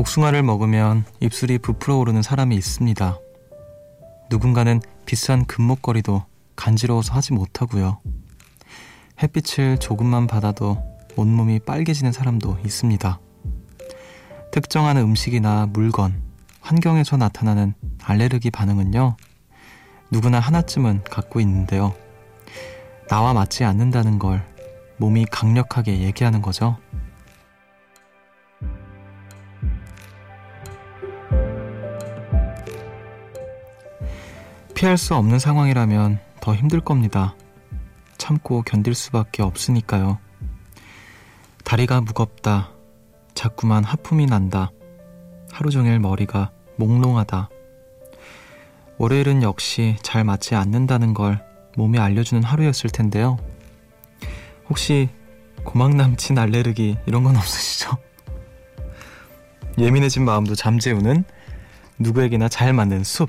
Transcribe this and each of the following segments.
복숭아를 먹으면 입술이 부풀어 오르는 사람이 있습니다. 누군가는 비싼 금목걸이도 간지러워서 하지 못하고요. 햇빛을 조금만 받아도 온몸이 빨개지는 사람도 있습니다. 특정한 음식이나 물건, 환경에서 나타나는 알레르기 반응은요, 누구나 하나쯤은 갖고 있는데요. 나와 맞지 않는다는 걸 몸이 강력하게 얘기하는 거죠. 피할 수 없는 상황이라면 더 힘들 겁니다. 참고 견딜 수밖에 없으니까요. 다리가 무겁다. 자꾸만 하품이 난다. 하루 종일 머리가 몽롱하다. 월요일은 역시 잘 맞지 않는다는 걸 몸이 알려주는 하루였을 텐데요. 혹시 고막 남친 알레르기 이런 건 없으시죠? 예민해진 마음도 잠재우는 누구에게나 잘 맞는 숲.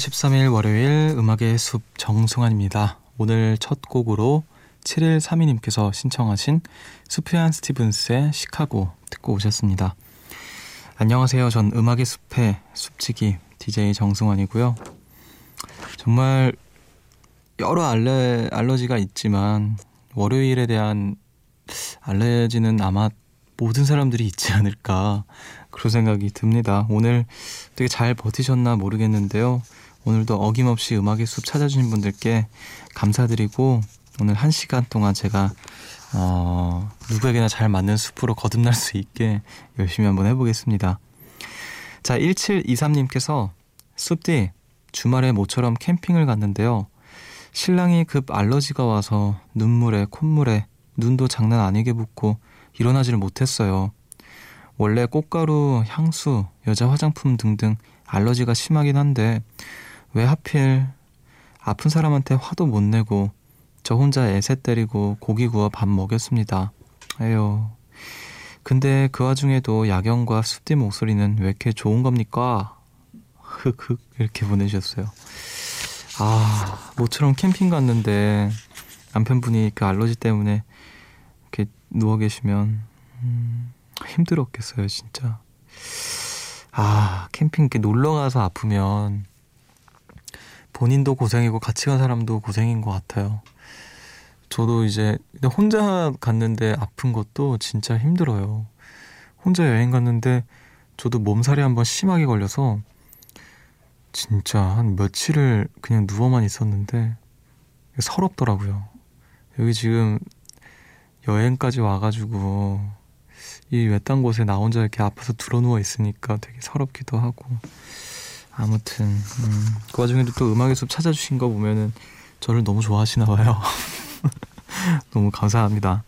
13일 월요일 음악의 숲 정승환입니다. 오늘 첫 곡으로 7132님께서 신청하신 수피안 스티븐스의 시카고 듣고 오셨습니다. 안녕하세요. 전 음악의 숲의 숲지기 DJ 정승환이고요. 정말 여러 알레, 알러지가 있지만 월요일에 대한 알레르기는 아마 모든 사람들이 있지 않을까 그런 생각이 듭니다. 오늘 되게 잘 버티셨나 모르겠는데요. 오늘도 어김없이 음악의 숲 찾아주신 분들께 감사드리고 오늘 한 시간 동안 제가 어, 누구에게나 잘 맞는 숲으로 거듭날 수 있게 열심히 한번 해보겠습니다. 자, 1723님께서 숲디 주말에 모처럼 캠핑을 갔는데요. 신랑이 급 알러지가 와서 눈물에 콧물에 눈도 장난 아니게 붓고 일어나지를 못했어요. 원래 꽃가루, 향수, 여자 화장품 등등 알러지가 심하긴 한데 왜 하필 아픈 사람한테 화도 못 내고 저 혼자 애새 때리고 고기 구워 밥 먹였습니다. 에휴. 근데 그 와중에도 야경과 숲디 목소리는 왜 이렇게 좋은 겁니까? 흑흑 이렇게 보내주셨어요. 아 모처럼 캠핑 갔는데 남편분이 그 알러지 때문에 이렇게 누워 계시면 음, 힘들었겠어요, 진짜. 아, 캠핑 이렇게 놀러 가서 아프면 본인도 고생이고 같이 간 사람도 고생인 것 같아요. 저도 이제 혼자 갔는데 아픈 것도 진짜 힘들어요. 혼자 여행 갔는데 저도 몸살이 한번 심하게 걸려서 진짜 한 며칠을 그냥 누워만 있었는데 서럽더라고요. 여기 지금 여행까지 와가지고 이 외딴 곳에 나 혼자 이렇게 아파서 들어누워 있으니까 되게 서럽기도 하고 아무튼 음, 그 와중에도 또 음악의 숲 찾아주신 거 보면은 저를 너무 좋아하시나 봐요. 너무 감사합니다.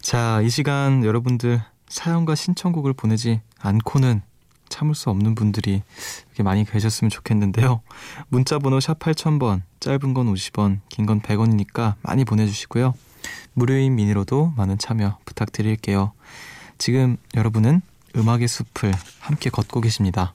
자, 이 시간 여러분들 사연과 신청곡을 보내지 않고는 참을 수 없는 분들이 이렇게 많이 계셨으면 좋겠는데요. 문자 번호 샵 8000번, 짧은 건 50원, 긴 건 100원이니까 많이 보내주시고요. 무료인 미니로도 많은 참여 부탁드릴게요. 지금 여러분은 음악의 숲을 함께 걷고 계십니다.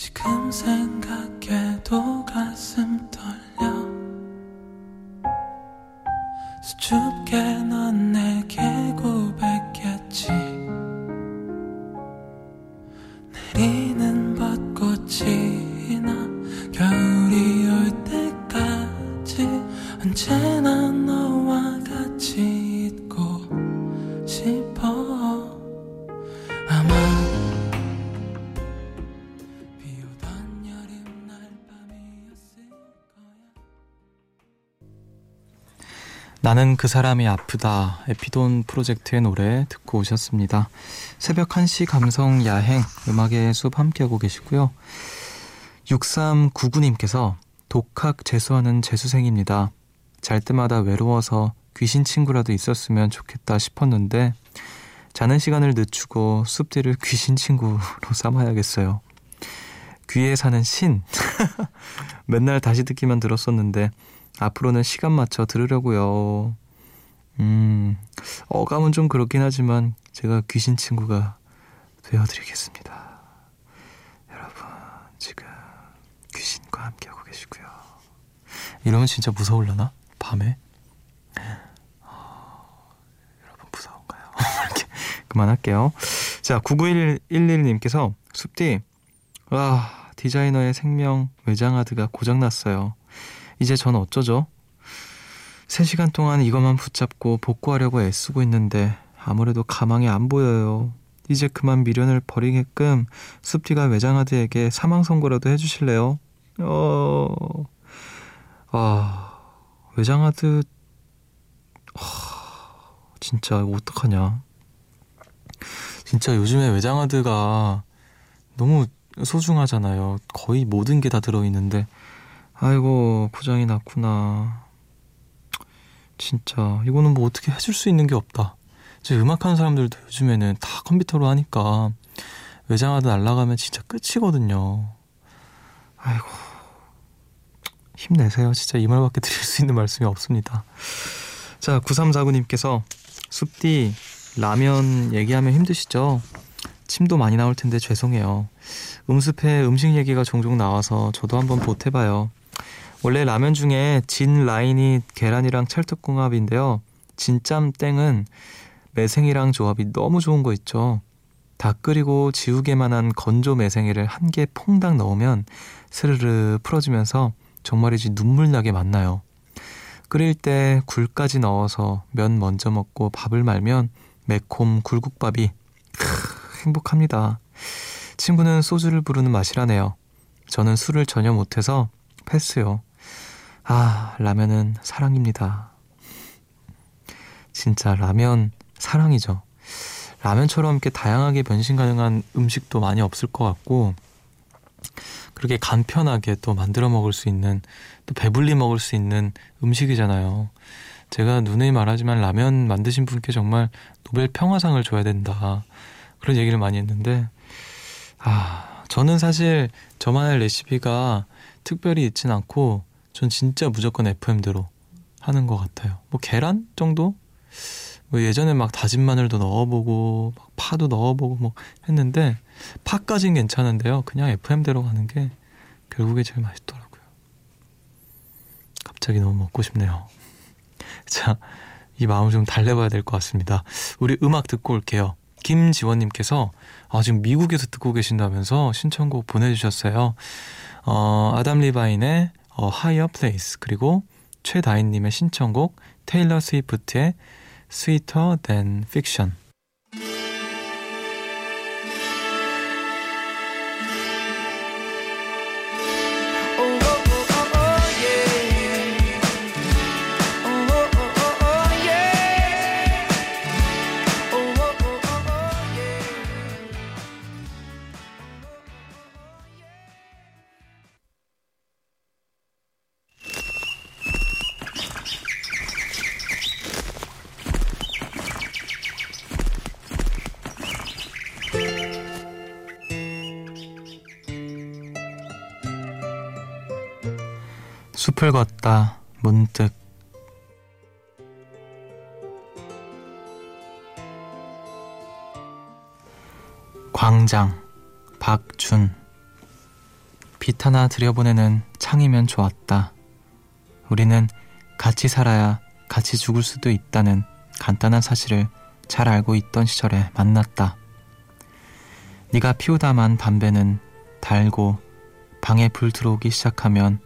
지금 생각해 나는 그 사람이 아프다 에피돈 프로젝트의 노래 듣고 오셨습니다. 새벽 1시 감성 야행 음악의 숲 함께하고 계시고요. 6399님께서 독학 재수하는 재수생입니다. 잘 때마다 외로워서 귀신 친구라도 있었으면 좋겠다 싶었는데 자는 시간을 늦추고 숲디를 귀신 친구로 삼아야겠어요. 귀에 사는 신. 맨날 다시 듣기만 들었었는데 앞으로는 시간 맞춰 들으려고요. 음, 어감은 좀 그렇긴 하지만 제가 귀신 친구가 되어드리겠습니다. 여러분, 지금 귀신과 함께하고 계시고요. 이러면 진짜 무서울려나? 밤에? 어, 여러분 무서운가요? 그만할게요. 자, 9911님께서 숲디, 와, 디자이너의 생명 외장하드가 고장났어요. 이제 전 어쩌죠? 3시간 동안 이것만 붙잡고 복구하려고 애쓰고 있는데 아무래도 가망이 안 보여요. 이제 그만 미련을 버리게끔 숲디가 외장하드에게 사망 선고라도 해주실래요? 어, 아, 외장하드, 아, 진짜 어떡하냐. 진짜 요즘에 외장하드가 너무 소중하잖아요. 거의 모든 게 다 들어있는데, 아이고, 고장이 났구나. 진짜, 이거는 뭐 어떻게 해줄 수 있는 게 없다. 이제 음악하는 사람들도 요즘에는 다 컴퓨터로 하니까 외장하드 날라가면 진짜 끝이거든요. 아이고, 힘내세요. 진짜 이 말밖에 드릴 수 있는 말씀이 없습니다. 자, 9349님께서 숲디 라면 얘기하면 힘드시죠? 침도 많이 나올 텐데 죄송해요. 음습에 음식 얘기가 종종 나와서 저도 한번 보태봐요. 원래 라면 중에 진 라인이 계란이랑 찰떡궁합인데요. 진짬 땡은 매생이랑 조합이 너무 좋은 거 있죠. 다 끓이고 지우개만 한 건조 매생이를 한 개 퐁당 넣으면 스르르 풀어지면서 정말이지 눈물 나게 맛나요. 끓일 때 굴까지 넣어서 면 먼저 먹고 밥을 말면 매콤 굴국밥이 크, 행복합니다. 친구는 소주를 부르는 맛이라네요. 저는 술을 전혀 못해서 패스요. 아, 라면은 사랑입니다. 진짜 라면 사랑이죠. 라면처럼 이렇게 다양하게 변신 가능한 음식도 많이 없을 것 같고, 그렇게 간편하게 또 만들어 먹을 수 있는, 또 배불리 먹을 수 있는 음식이잖아요. 제가 누누이 말하지만 라면 만드신 분께 정말 노벨 평화상을 줘야 된다. 그런 얘기를 많이 했는데, 아, 저는 사실 저만의 레시피가 특별히 있진 않고, 전 진짜 무조건 FM대로 하는 것 같아요. 뭐 계란 정도? 뭐 예전에 막 다진 마늘도 넣어보고 막 파도 넣어보고 뭐 했는데 파까진 괜찮은데요. 그냥 FM대로 가는 게 결국에 제일 맛있더라고요. 갑자기 너무 먹고 싶네요. 자, 이 마음 좀 달래봐야 될 것 같습니다. 우리 음악 듣고 올게요. 김지원님께서 아, 지금 미국에서 듣고 계신다면서 신청곡 보내주셨어요. 어, 아담 리바인의 어, Higher Place 그리고 최다인님의 신청곡 테일러 스위프트의 Sweeter Than Fiction 숲을 걷다 문득 광장 박준 빛 하나 들여보내는 창이면 좋았다. 우리는 같이 살아야 같이 죽을 수도 있다는 간단한 사실을 잘 알고 있던 시절에 만났다. 네가 피우다만 담배는 달고 방에 불 들어오기 시작하면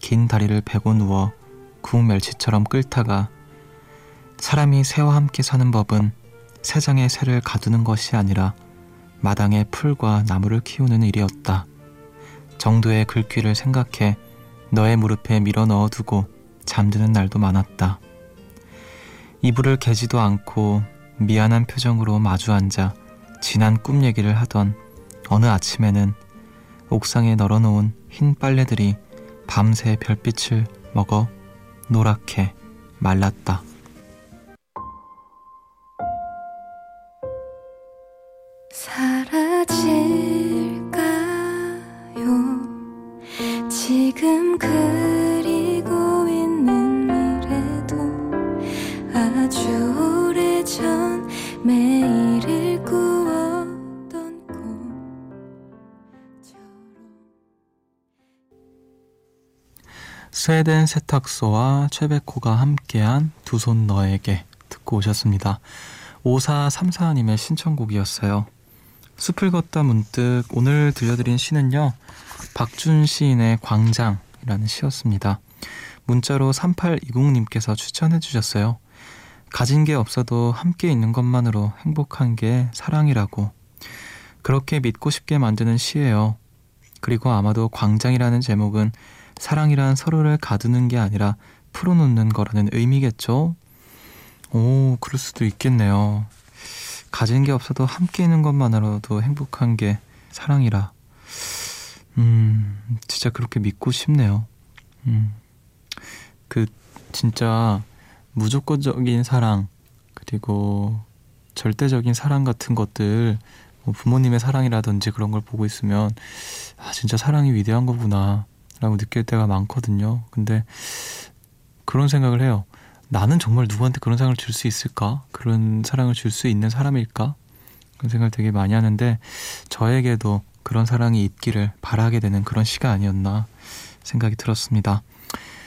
긴 다리를 베고 누워 구운 멸치처럼 끓다가 사람이 새와 함께 사는 법은 새 장에 새를 가두는 것이 아니라 마당에 풀과 나무를 키우는 일이었다. 정도의 글귀를 생각해 너의 무릎에 밀어 넣어두고 잠드는 날도 많았다. 이불을 개지도 않고 미안한 표정으로 마주 앉아 지난 꿈 얘기를 하던 어느 아침에는 옥상에 널어놓은 흰 빨래들이 밤새 별빛을 먹어 노랗게 말랐다. 지금 그 스웨덴 세탁소와 최백호가 함께한 두 손 너에게 듣고 오셨습니다. 5434님의 신청곡이었어요. 숲을 걷다 문득 오늘 들려드린 시는요. 박준 시인의 광장이라는 시였습니다. 문자로 3820님께서 추천해 주셨어요. 가진 게 없어도 함께 있는 것만으로 행복한 게 사랑이라고. 그렇게 믿고 싶게 만드는 시예요. 그리고 아마도 광장이라는 제목은 사랑이란 서로를 가두는 게 아니라 풀어놓는 거라는 의미겠죠? 오, 그럴 수도 있겠네요. 가진 게 없어도 함께 있는 것만으로도 행복한 게 사랑이라. 음, 진짜 그렇게 믿고 싶네요. 음, 그, 진짜 무조건적인 사랑, 그리고 절대적인 사랑 같은 것들, 뭐 부모님의 사랑이라든지 그런 걸 보고 있으면, 아, 진짜 사랑이 위대한 거구나, 라고 느낄 때가 많거든요. 근데 그런 생각을 해요. 나는 정말 누구한테 그런 사랑을 줄 수 있을까? 그런 사랑을 줄 수 있는 사람일까? 그런 생각을 되게 많이 하는데, 저에게도 그런 사랑이 있기를 바라게 되는 그런 시가 아니었나 생각이 들었습니다.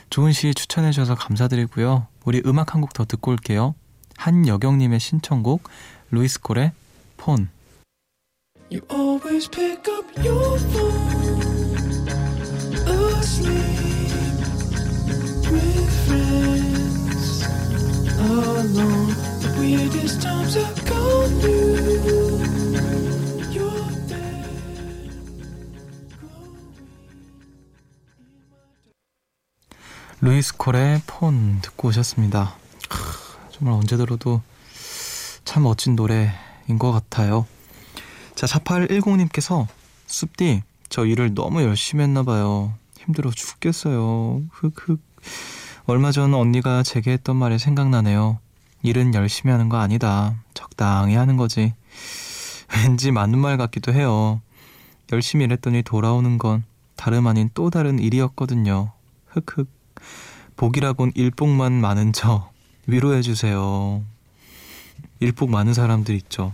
좋은 시 추천해 주셔서 감사드리고요. 우리 음악 한 곡 더 듣고 올게요. 한여경님의 신청곡 루이스 콜의 폰 You always pick up your phone 루이스 콜의 폰 듣고 오셨습니다. 정말 언제 들어도 참 멋진 노래인 것 같아요. 자, 4810님께서 숲디, 저 일을 너무 열심히 했나봐요. 힘들어 죽겠어요. 흑흑. 얼마 전 언니가 제게 했던 말이 생각나네요. 일은 열심히 하는 거 아니다. 적당히 하는 거지. 왠지 맞는 말 같기도 해요. 열심히 일했더니 돌아오는 건 다름 아닌 또 다른 일이었거든요. 흑흑. 복이라곤 일복만 많은 저 위로해 주세요. 일복 많은 사람들 있죠.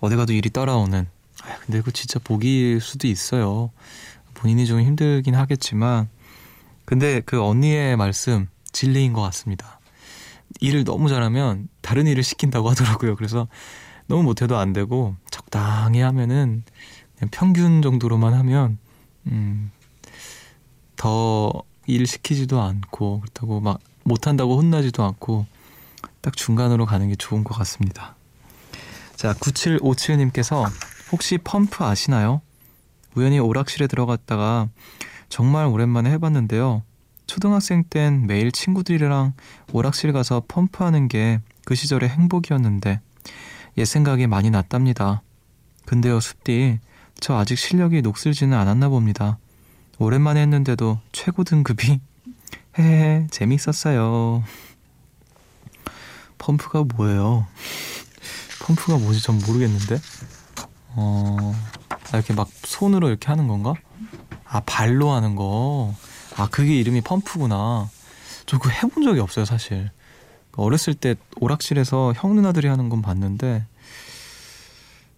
어디 가도 일이 따라오는. 아, 근데 그 진짜 복일 수도 있어요. 본인이 좀 힘들긴 하겠지만. 근데 그 언니의 말씀 진리인 것 같습니다. 일을 너무 잘하면 다른 일을 시킨다고 하더라고요. 그래서 너무 못해도 안 되고 적당히 하면은 그냥 평균 정도로만 하면 음, 더 일 시키지도 않고 그렇다고 막 못한다고 혼나지도 않고 딱 중간으로 가는 게 좋은 것 같습니다. 자, 9757님께서 혹시 펌프 아시나요? 우연히 오락실에 들어갔다가 정말 오랜만에 해봤는데요. 초등학생 땐 매일 친구들이랑 오락실 가서 펌프하는 게 그 시절의 행복이었는데 옛 생각이 많이 났답니다. 근데요, 숲디, 저 아직 실력이 녹슬지는 않았나 봅니다. 오랜만에 했는데도 최고 등급이 헤헤 재밌었어요. 펌프가 뭐예요? 펌프가 뭐지? 전 모르겠는데. 어, 아, 이렇게 막 손으로 이렇게 하는 건가? 아, 발로 하는 거. 아, 그게 이름이 펌프구나. 저 그거 해본 적이 없어요, 사실. 어렸을 때 오락실에서 형 누나들이 하는 건 봤는데,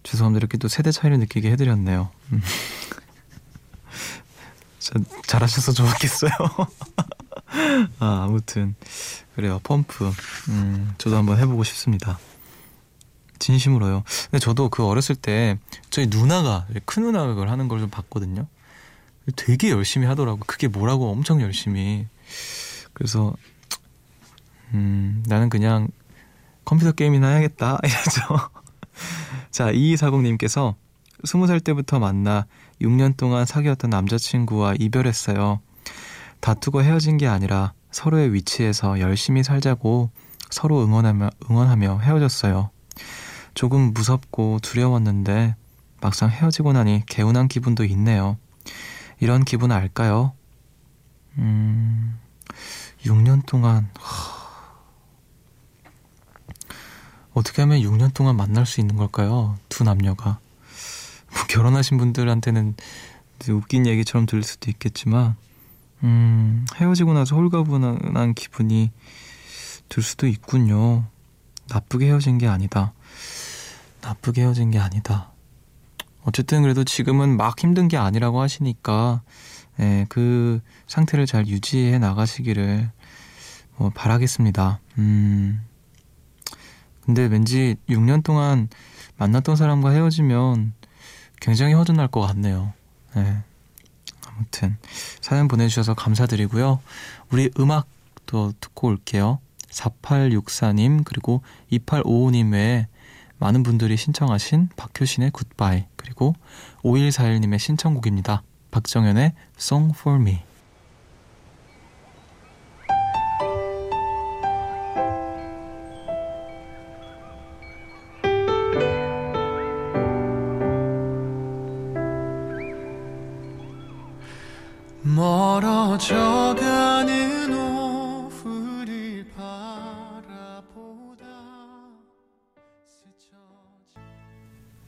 죄송합니다. 이렇게 또 세대 차이를 느끼게 해드렸네요. 음. 잘하셔서 좋았겠어요. 아, 아무튼 그래요. 펌프. 음, 저도 한번 해보고 싶습니다. 진심으로요. 근데 저도 그 어렸을 때 저희 누나가 큰 누나가 그걸 하는 걸 좀 봤거든요. 되게 열심히 하더라고. 그게 뭐라고 엄청 열심히. 그래서 음, 나는 그냥 컴퓨터 게임이나 해야겠다 이러죠. 자, 2240님께서 20살 때부터 만나 6년 동안 사귀었던 남자친구와 이별했어요. 다투고 헤어진 게 아니라 서로의 위치에서 열심히 살자고 서로 응원하며, 응원하며 헤어졌어요. 조금 무섭고 두려웠는데 막상 헤어지고 나니 개운한 기분도 있네요. 이런 기분 알까요? 음, 6년 동안, 하... 어떻게 하면 6년 동안 만날 수 있는 걸까요? 두 남녀가. 뭐 결혼하신 분들한테는 웃긴 얘기처럼 들릴 수도 있겠지만, 음, 헤어지고 나서 홀가분한 기분이 들 수도 있군요. 나쁘게 헤어진 게 아니다. 나쁘게 헤어진 게 아니다. 어쨌든 그래도 지금은 막 힘든 게 아니라고 하시니까, 예, 그 상태를 잘 유지해 나가시기를 뭐 바라겠습니다. 음. 근데 왠지 6년 동안 만났던 사람과 헤어지면 굉장히 허전할 것 같네요. 네. 아무튼 사연 보내주셔서 감사드리고요. 우리 음악도 듣고 올게요. 4864님 그리고 2855님 외에 많은 분들이 신청하신 박효신의 굿바이 그리고 5141님의 신청곡입니다. 박정현의 Song for Me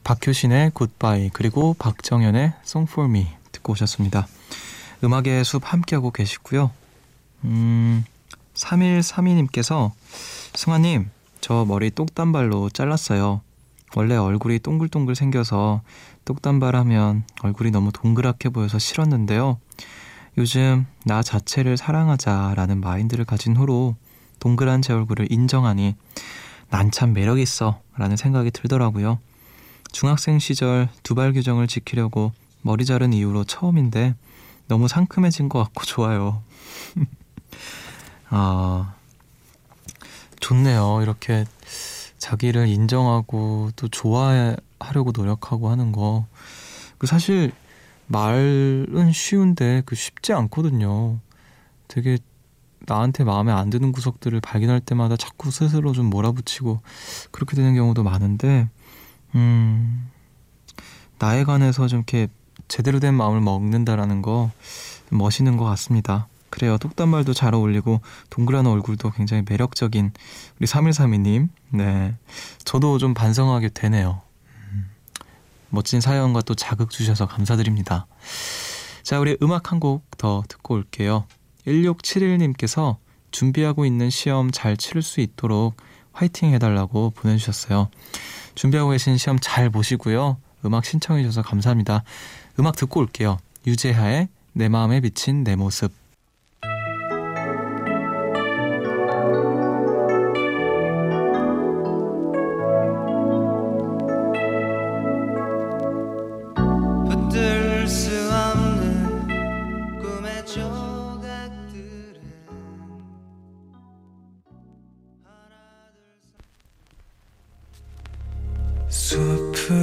박효신의 굿바이 그리고 박정현의 Song for Me 듣고 오셨습니다. 음악의 숲 함께하고 계시고요. 음, 3132님께서 승아님 저 머리 똑단발로 잘랐어요. 원래 얼굴이 동글동글 생겨서 똑단발하면 얼굴이 너무 동그랗게 보여서 싫었는데요. 요즘 나 자체를 사랑하자라는 마인드를 가진 후로 동그란 제 얼굴을 인정하니 난 참 매력있어 라는 생각이 들더라고요. 중학생 시절 두발 규정을 지키려고 머리 자른 이후로 처음인데 너무 상큼해진 것 같고 좋아요. 아, 좋네요. 이렇게 자기를 인정하고 또 좋아하려고 노력하고 하는 거. 그 사실 말은 쉬운데 그 쉽지 않거든요. 되게 나한테 마음에 안 드는 구석들을 발견할 때마다 자꾸 스스로 좀 몰아붙이고 그렇게 되는 경우도 많은데, 음, 나에 관해서 좀 이렇게 제대로 된 마음을 먹는다라는 거 멋있는 것 같습니다. 그래요. 똑단말도 잘 어울리고 동그란 얼굴도 굉장히 매력적인 우리 3132님. 네. 저도 좀 반성하게 되네요. 멋진 사연과 또 자극 주셔서 감사드립니다. 자, 우리 음악 한 곡 더 듣고 올게요. 1671님께서 준비하고 있는 시험 잘 치를 수 있도록 화이팅 해달라고 보내주셨어요. 준비하고 계신 시험 잘 보시고요. 음악 신청해 주셔서 감사합니다. 음악 듣고 올게요. 유재하의 내 마음에 비친 내 모습.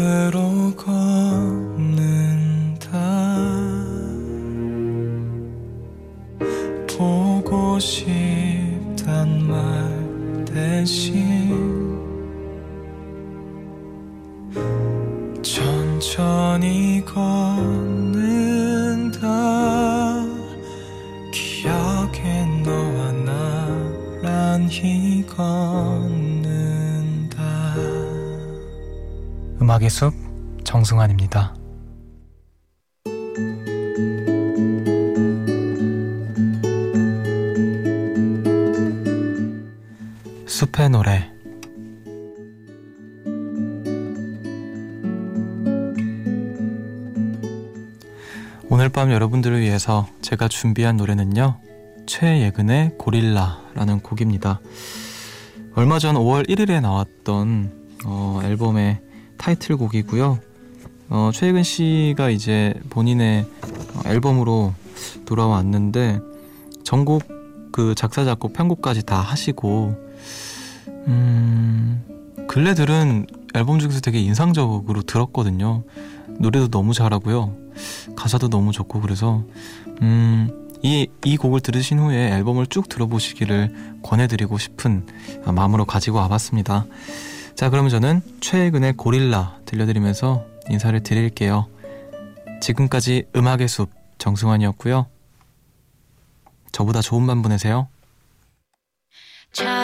숲으로 걷 정승환입니다. 숲의 노래 오늘 밤 여러분들을 위해서 제가 준비한 노래는요. 최예근의 고릴라라는 곡입니다. 얼마 전 5월 1일에 나왔던 어, 앨범의 타이틀곡이고요. 어, 최예근 씨가 이제 본인의 앨범으로 돌아왔는데 전곡 그 작사 작곡 편곡까지 다 하시고 음 근래 들은 앨범 중에서 되게 인상적으로 들었거든요. 노래도 너무 잘하고요. 가사도 너무 좋고 그래서 음, 이, 이 곡을 들으신 후에 앨범을 쭉 들어보시기를 권해드리고 싶은 마음으로 가지고 와봤습니다. 자, 그러면 저는 최근의 고릴라 들려드리면서 인사를 드릴게요. 지금까지 음악의 숲 정승환이었고요. 저보다 좋은 밤 보내세요. 차라